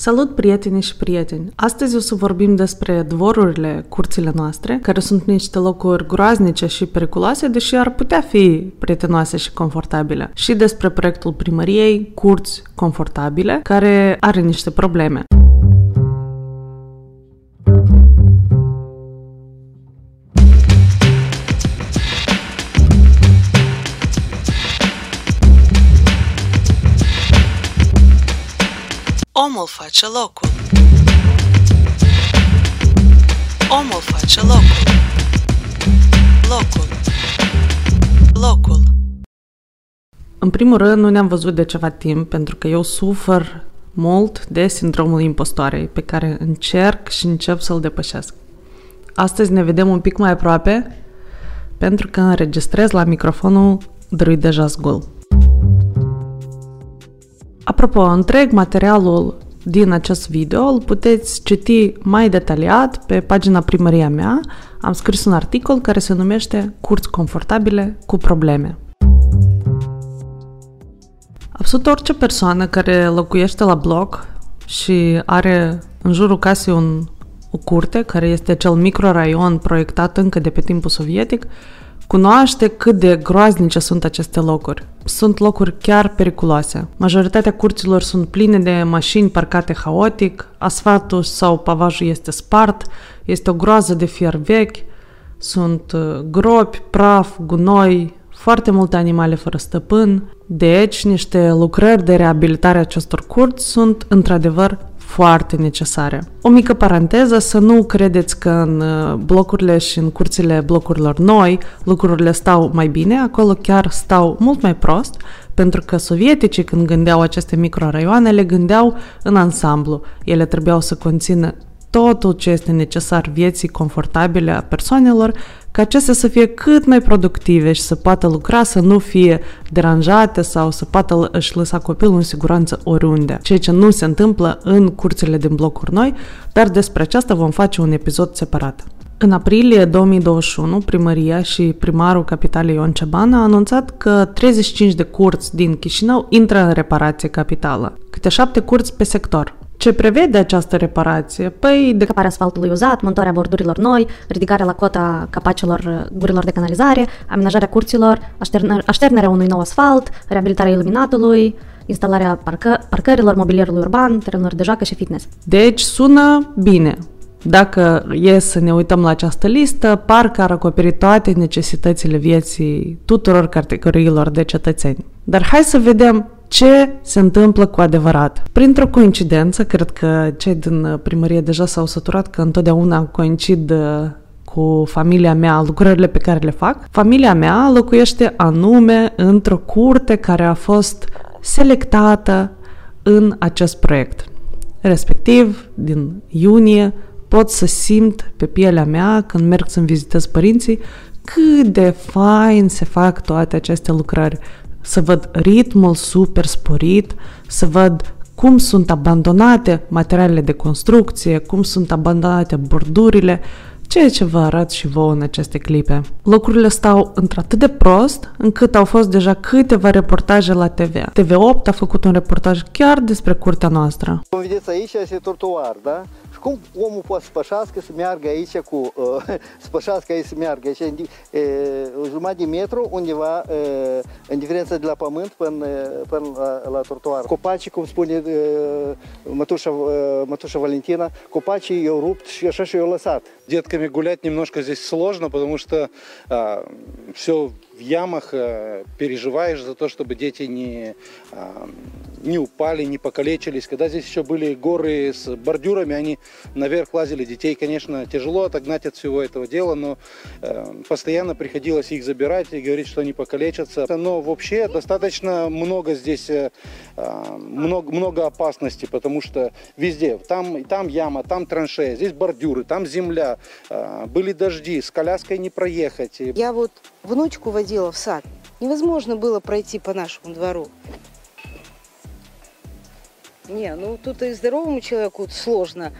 Salut prieteni și prieteni! Astăzi o să vorbim despre dvorurile, curțile noastre, care sunt niște locuri groaznice și periculoase, deși ar putea fi prietenoase și confortabile. Și despre proiectul primăriei Curți Confortabile, care are niște probleme. Omul face locul. Omul face locul. Locul. Locul. În primul rând, nu ne-am văzut de ceva timp, pentru că eu sufăr mult de sindromul impostoarei, pe care încerc și încep să-l depășesc. Astăzi ne vedem un pic mai aproape, pentru că înregistrez la microfonul Druid de Jazgul. Apropo, întreg materialul din acest video îl puteți citi mai detaliat pe pagina primăria mea. Am scris un articol care se numește Curți confortabile cu probleme. Absolut orice persoană care locuiește la bloc și are în jurul casei un, o curte, care este acel microraion proiectat încă de pe timpul sovietic, cunoaște cât de groaznice sunt aceste locuri. Sunt locuri chiar periculoase. Majoritatea curților sunt pline de mașini parcate haotic, asfaltul sau pavajul este spart, este o groază de fier vechi, sunt uh, gropi, praf, gunoi, foarte multe animale fără stăpân. Deci, niște lucrări de reabilitare a acestor curți sunt într-adevăr foarte necesare. O mică paranteză, să nu credeți că în uh, blocurile și în curțile blocurilor noi lucrurile stau mai bine, acolo chiar stau mult mai prost, pentru că sovieticii când gândeau aceste microraioane le gândeau în ansamblu. Ele trebuiau să conțină totul ce este necesar vieții confortabile a persoanelor, ca acestea să fie cât mai productive și să poată lucra, să nu fie deranjate sau să poată își lăsa copilul în siguranță oriunde. Ceea ce nu se întâmplă în curțile din blocuri noi, dar despre aceasta vom face un episod separat. În aprilie 2021, primăria și primarul capitalei Ion Ceban a anunțat că 35 de curți din Chișinău intră în reparație capitală, câte 7 curți pe sector. Ce prevede această reparație? Păi, decaparea asfaltului uzat, montarea bordurilor noi, ridicarea la cota capacilor gurilor de canalizare, amenajarea curților, așternerea unui nou asfalt, reabilitarea iluminatului, instalarea parcă, parcărilor, mobilierului urban, terenuri de joacă și fitness. Deci sună bine. Dacă e să ne uităm la această listă, parcă ar acoperi toate necesitățile vieții tuturor categoriilor de cetățeni. Dar hai să vedem ce se întâmplă cu adevărat. Printr-o coincidență, cred că cei din primărie deja s-au săturat că întotdeauna coincid uh, cu familia mea lucrările pe care le fac. Familia mea locuiește anume într-o curte care a fost selectată în acest proiect. Respectiv, din iunie, pot să simt pe pielea mea când merg să-mi vizitez părinții cât de fain se fac toate aceste lucrări să văd ritmul super sporit, să văd cum sunt abandonate materialele de construcție, cum sunt abandonate bordurile, ceea ce vă arăt și vouă în aceste clipe. Locurile stau într-atât de prost, încât au fost deja câteva reportaje la TV. TV8 a făcut un reportaj chiar despre curtea noastră. Cum vedeți aici este trotuar, da? Și cum omul poate să pășească să meargă aici cu, uh, să pășească aici să meargă aici, uh, o jumătate de metru undeva uh, în diferență de la pământ până, până la, la trotuar. Copacii, cum spune uh, mătușa, uh, mătușa Valentina, copacii i-au rupt și așa și i-au lăsat. Детками гулять немножко здесь сложно, потому что а, все в ямах, а, переживаешь за то, чтобы дети не, а, не упали, не покалечились. Когда здесь еще были горы с бордюрами, они наверх лазили. Детей, конечно, тяжело отогнать от всего этого дела, но э, постоянно приходилось их забирать и говорить, что они покалечатся. Но вообще достаточно много здесь, э, много, много опасностей, потому что везде, там, там яма, там траншея, здесь бордюры, там земля, э, были дожди, с коляской не проехать. Я вот внучку водила в сад. Невозможно было пройти по нашему двору. Не, ну тут и здоровому человеку сложно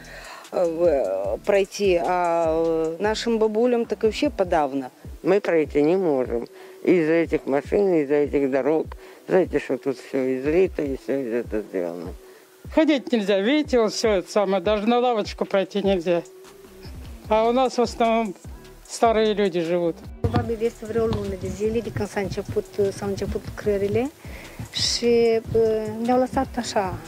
э, пройти, а нашим бабулям так вообще подавно. Мы пройти не можем. Из-за этих машин, из-за этих дорог. Знаете, что тут все излито и все из этого сделано. ходить нельзя. Видите, вот все это самое, даже на лавочку пройти нельзя. А у нас в основном старые люди живут. Probabil este vreo lună de zile de când s-a început, s-au început lucrările și ne-au lăsat așa,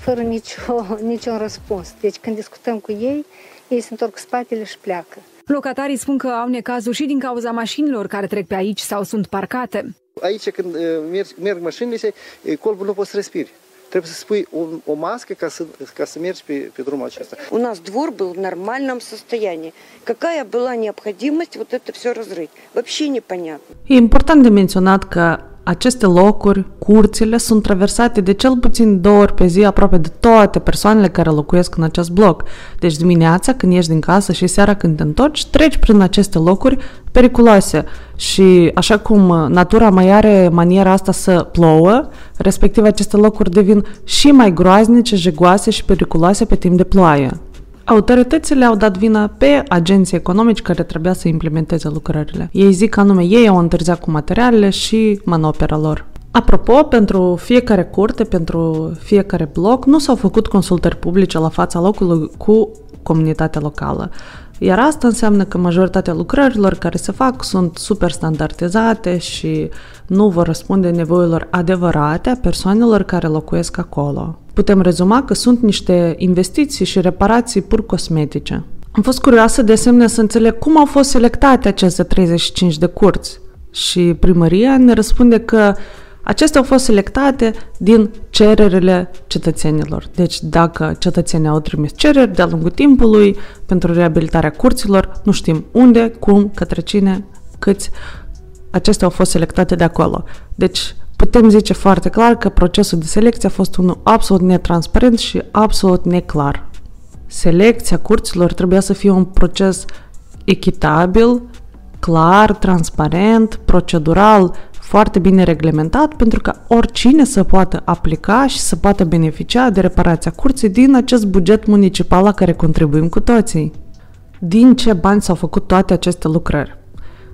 fără nicio, niciun răspuns. Deci când discutăm cu ei, ei se întorc spatele și pleacă. Locatarii spun că au necazuri și din cauza mașinilor care trec pe aici sau sunt parcate. Aici când uh, merg, merg mașinile, se- e, colbul nu poți să respiri. Trebuie să spui o, o mască ca să, ca să mergi pe, pe drumul acesta. У нас двор был в нормальном состоянии. Какая была необходимость вот это все разрыть? Вообще непонятно. E important de menționat că aceste locuri, curțile, sunt traversate de cel puțin două ori pe zi aproape de toate persoanele care locuiesc în acest bloc. Deci dimineața când ieși din casă și seara când te întorci, treci prin aceste locuri periculoase. Și așa cum natura mai are maniera asta să plouă, respectiv aceste locuri devin și mai groaznice, jegoase și periculoase pe timp de ploaie. Autoritățile au dat vina pe agenții economici care trebuia să implementeze lucrările. Ei zic că anume ei au întârziat cu materialele și manopera lor. Apropo, pentru fiecare curte, pentru fiecare bloc, nu s-au făcut consultări publice la fața locului cu comunitatea locală. Iar asta înseamnă că majoritatea lucrărilor care se fac sunt super standardizate și nu vor răspunde nevoilor adevărate a persoanelor care locuiesc acolo. Putem rezuma că sunt niște investiții și reparații pur cosmetice. Am fost curioasă de asemenea să înțeleg cum au fost selectate aceste 35 de curți. Și primăria ne răspunde că acestea au fost selectate din cererile cetățenilor. Deci dacă cetățenii au trimis cereri de-a lungul timpului pentru reabilitarea curților, nu știm unde, cum, către cine, câți, acestea au fost selectate de acolo. Deci putem zice foarte clar că procesul de selecție a fost unul absolut netransparent și absolut neclar. Selecția curților trebuia să fie un proces echitabil, clar, transparent, procedural, foarte bine reglementat pentru ca oricine să poată aplica și să poată beneficia de reparația curții din acest buget municipal la care contribuim cu toții. Din ce bani s-au făcut toate aceste lucrări?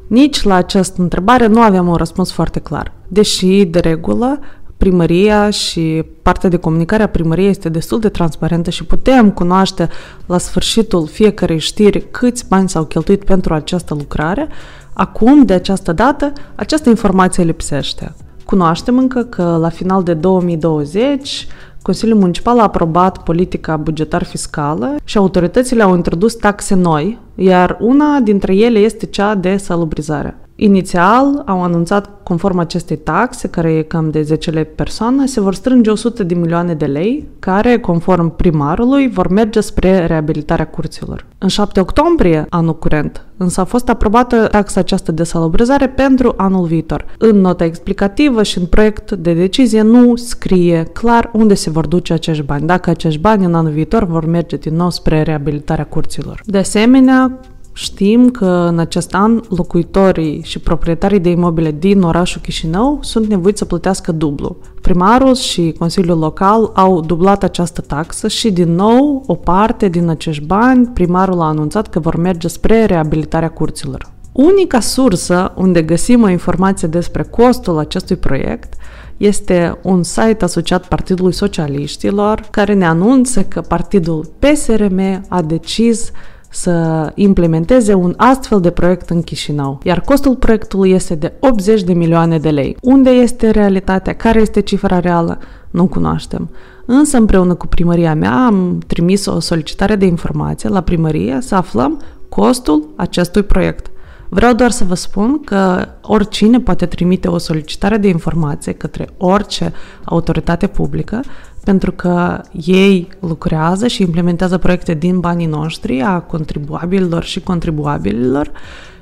Nici la această întrebare nu aveam un răspuns foarte clar, deși, de regulă, primăria și partea de comunicare a primăriei este destul de transparentă și putem cunoaște la sfârșitul fiecarei știri câți bani s-au cheltuit pentru această lucrare, acum, de această dată, această informație lipsește. Cunoaștem încă că la final de 2020 Consiliul Municipal a aprobat politica bugetar-fiscală și autoritățile au introdus taxe noi, iar una dintre ele este cea de salubrizare. Inițial au anunțat, conform acestei taxe, care e cam de 10 lei pe persoană, se vor strânge 100 de milioane de lei, care, conform primarului, vor merge spre reabilitarea curților. În 7 octombrie, anul curent, însă a fost aprobată taxa aceasta de salubrizare pentru anul viitor. În nota explicativă și în proiect de decizie nu scrie clar unde se vor duce acești bani, dacă acești bani în anul viitor vor merge din nou spre reabilitarea curților. De asemenea, Știm că în acest an locuitorii și proprietarii de imobile din orașul Chișinău sunt nevoiți să plătească dublu. Primarul și Consiliul Local au dublat această taxă și din nou o parte din acești bani primarul a anunțat că vor merge spre reabilitarea curților. Unica sursă unde găsim o informație despre costul acestui proiect este un site asociat Partidului Socialiștilor care ne anunță că partidul PSRM a decis să implementeze un astfel de proiect în Chișinău, iar costul proiectului este de 80 de milioane de lei. Unde este realitatea? Care este cifra reală? Nu cunoaștem. Însă împreună cu primăria mea am trimis o solicitare de informație la primărie să aflăm costul acestui proiect. Vreau doar să vă spun că oricine poate trimite o solicitare de informație către orice autoritate publică pentru că ei lucrează și implementează proiecte din banii noștri, a contribuabililor și contribuabililor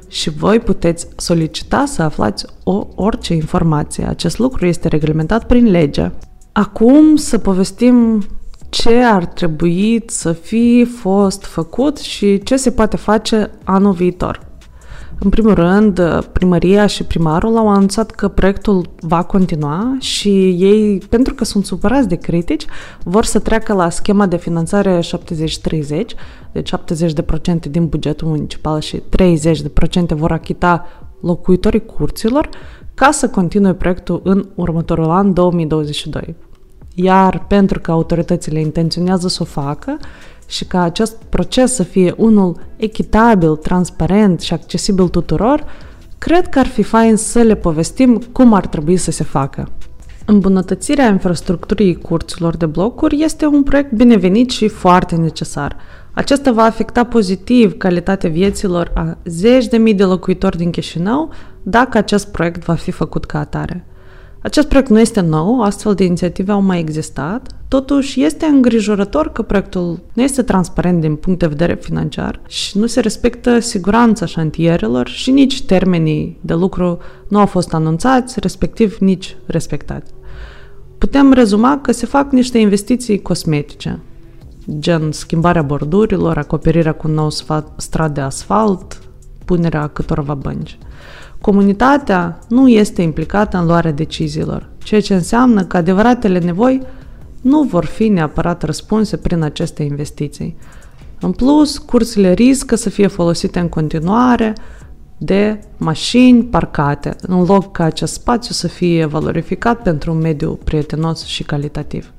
și voi puteți solicita să aflați o, orice informație. Acest lucru este reglementat prin lege. Acum să povestim ce ar trebui să fi fost făcut și ce se poate face anul viitor. În primul rând, primăria și primarul au anunțat că proiectul va continua și ei, pentru că sunt supărați de critici, vor să treacă la schema de finanțare 70-30, deci 70% din bugetul municipal și 30% vor achita locuitorii curților ca să continue proiectul în următorul an 2022. Iar pentru că autoritățile intenționează să o facă și ca acest proces să fie unul echitabil, transparent și accesibil tuturor, cred că ar fi fain să le povestim cum ar trebui să se facă. Îmbunătățirea infrastructurii curților de blocuri este un proiect binevenit și foarte necesar. Acesta va afecta pozitiv calitatea vieților a zeci de mii de locuitori din Chișinău dacă acest proiect va fi făcut ca atare. Acest proiect nu este nou, astfel de inițiative au mai existat, totuși este îngrijorător că proiectul nu este transparent din punct de vedere financiar și nu se respectă siguranța șantierelor și nici termenii de lucru nu au fost anunțați, respectiv nici respectați. Putem rezuma că se fac niște investiții cosmetice, gen schimbarea bordurilor, acoperirea cu un nou strat de asfalt, punerea câtorva bănci. Comunitatea nu este implicată în luarea deciziilor, ceea ce înseamnă că adevăratele nevoi nu vor fi neapărat răspunse prin aceste investiții. În plus, cursurile riscă să fie folosite în continuare de mașini parcate, în loc ca acest spațiu să fie valorificat pentru un mediu prietenos și calitativ.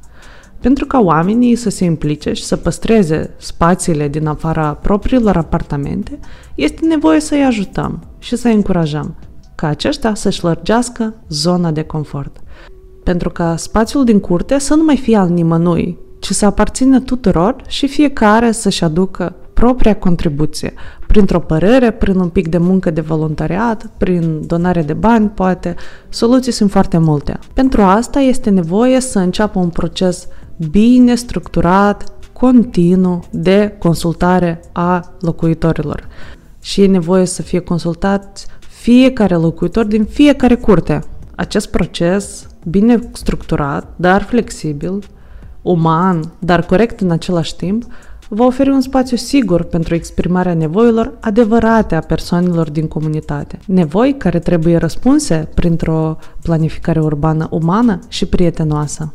Pentru ca oamenii să se implice și să păstreze spațiile din afara propriilor apartamente, este nevoie să-i ajutăm și să-i încurajăm ca aceștia să-și lărgească zona de confort. Pentru ca spațiul din curte să nu mai fie al nimănui, ci să aparțină tuturor și fiecare să-și aducă propria contribuție, printr-o părere, prin un pic de muncă de voluntariat, prin donare de bani, poate. Soluții sunt foarte multe. Pentru asta este nevoie să înceapă un proces bine structurat, continuu de consultare a locuitorilor. Și e nevoie să fie consultați fiecare locuitor din fiecare curte. Acest proces, bine structurat, dar flexibil, uman, dar corect în același timp, va oferi un spațiu sigur pentru exprimarea nevoilor adevărate a persoanelor din comunitate. Nevoi care trebuie răspunse printr-o planificare urbană umană și prietenoasă.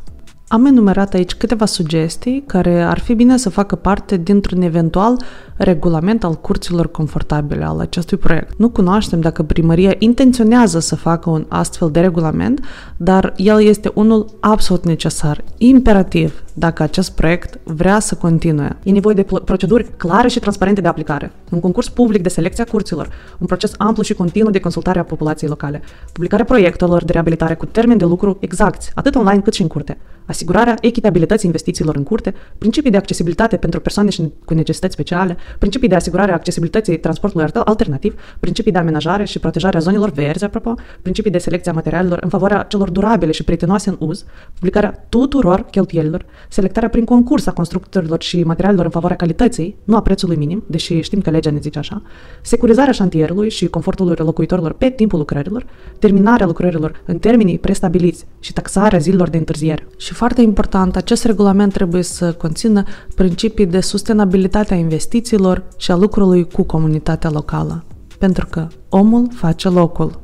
Am enumerat aici câteva sugestii care ar fi bine să facă parte dintr-un eventual regulament al curților confortabile al acestui proiect. Nu cunoaștem dacă primăria intenționează să facă un astfel de regulament, dar el este unul absolut necesar, imperativ, dacă acest proiect vrea să continue. E nevoie de proceduri clare și transparente de aplicare, un concurs public de selecție a curților, un proces amplu și continuu de consultare a populației locale, publicarea proiectelor de reabilitare cu termen de lucru exact, atât online cât și în curte, asigurarea echitabilității investițiilor în curte, principii de accesibilitate pentru persoane cu necesități speciale, principii de asigurare a accesibilității transportului alternativ, principii de amenajare și protejare a zonelor verzi, apropo, principii de selecție a materialelor în favoarea celor durabile și prietenoase în uz, publicarea tuturor cheltuielilor, selectarea prin concurs a constructorilor și materialelor în favoarea calității, nu a prețului minim, deși știm că legea ne zice așa, securizarea șantierului și confortul locuitorilor pe timpul lucrărilor, terminarea lucrărilor în termenii prestabiliți și taxarea zilelor de întârziere. Și foarte important, acest regulament trebuie să conțină principii de sustenabilitate a investițiilor și a lucrului cu comunitatea locală, pentru că omul face locul.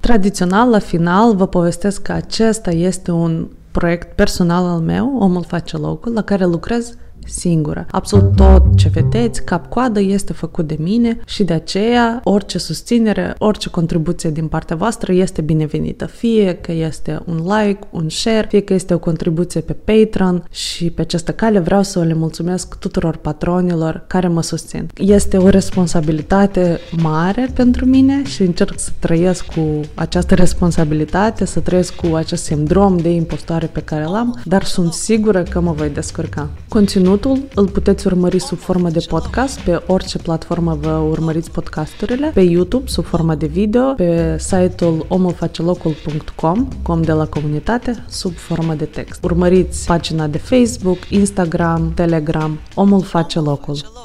Tradițional, la final, vă povestesc că acesta este un proiect personal al meu, Omul face locul, la care lucrez singură. Absolut tot ce vedeți, cap-coadă, este făcut de mine și de aceea orice susținere, orice contribuție din partea voastră este binevenită. Fie că este un like, un share, fie că este o contribuție pe Patreon și pe această cale vreau să le mulțumesc tuturor patronilor care mă susțin. Este o responsabilitate mare pentru mine și încerc să trăiesc cu această responsabilitate, să trăiesc cu acest sindrom de impostoare pe care l-am, dar sunt sigură că mă voi descurca. Conținut Conținutul îl puteți urmări sub formă de podcast pe orice platformă vă urmăriți podcasturile, pe YouTube sub formă de video, pe site-ul omulfacelocul.com, com de la comunitate, sub formă de text. Urmăriți pagina de Facebook, Instagram, Telegram, Omul face locul.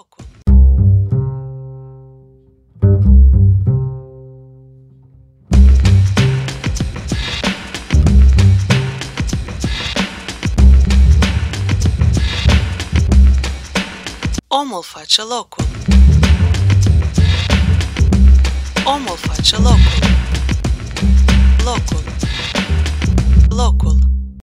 Çelloku. Omolfa Çelloku. Lokull. Lokull.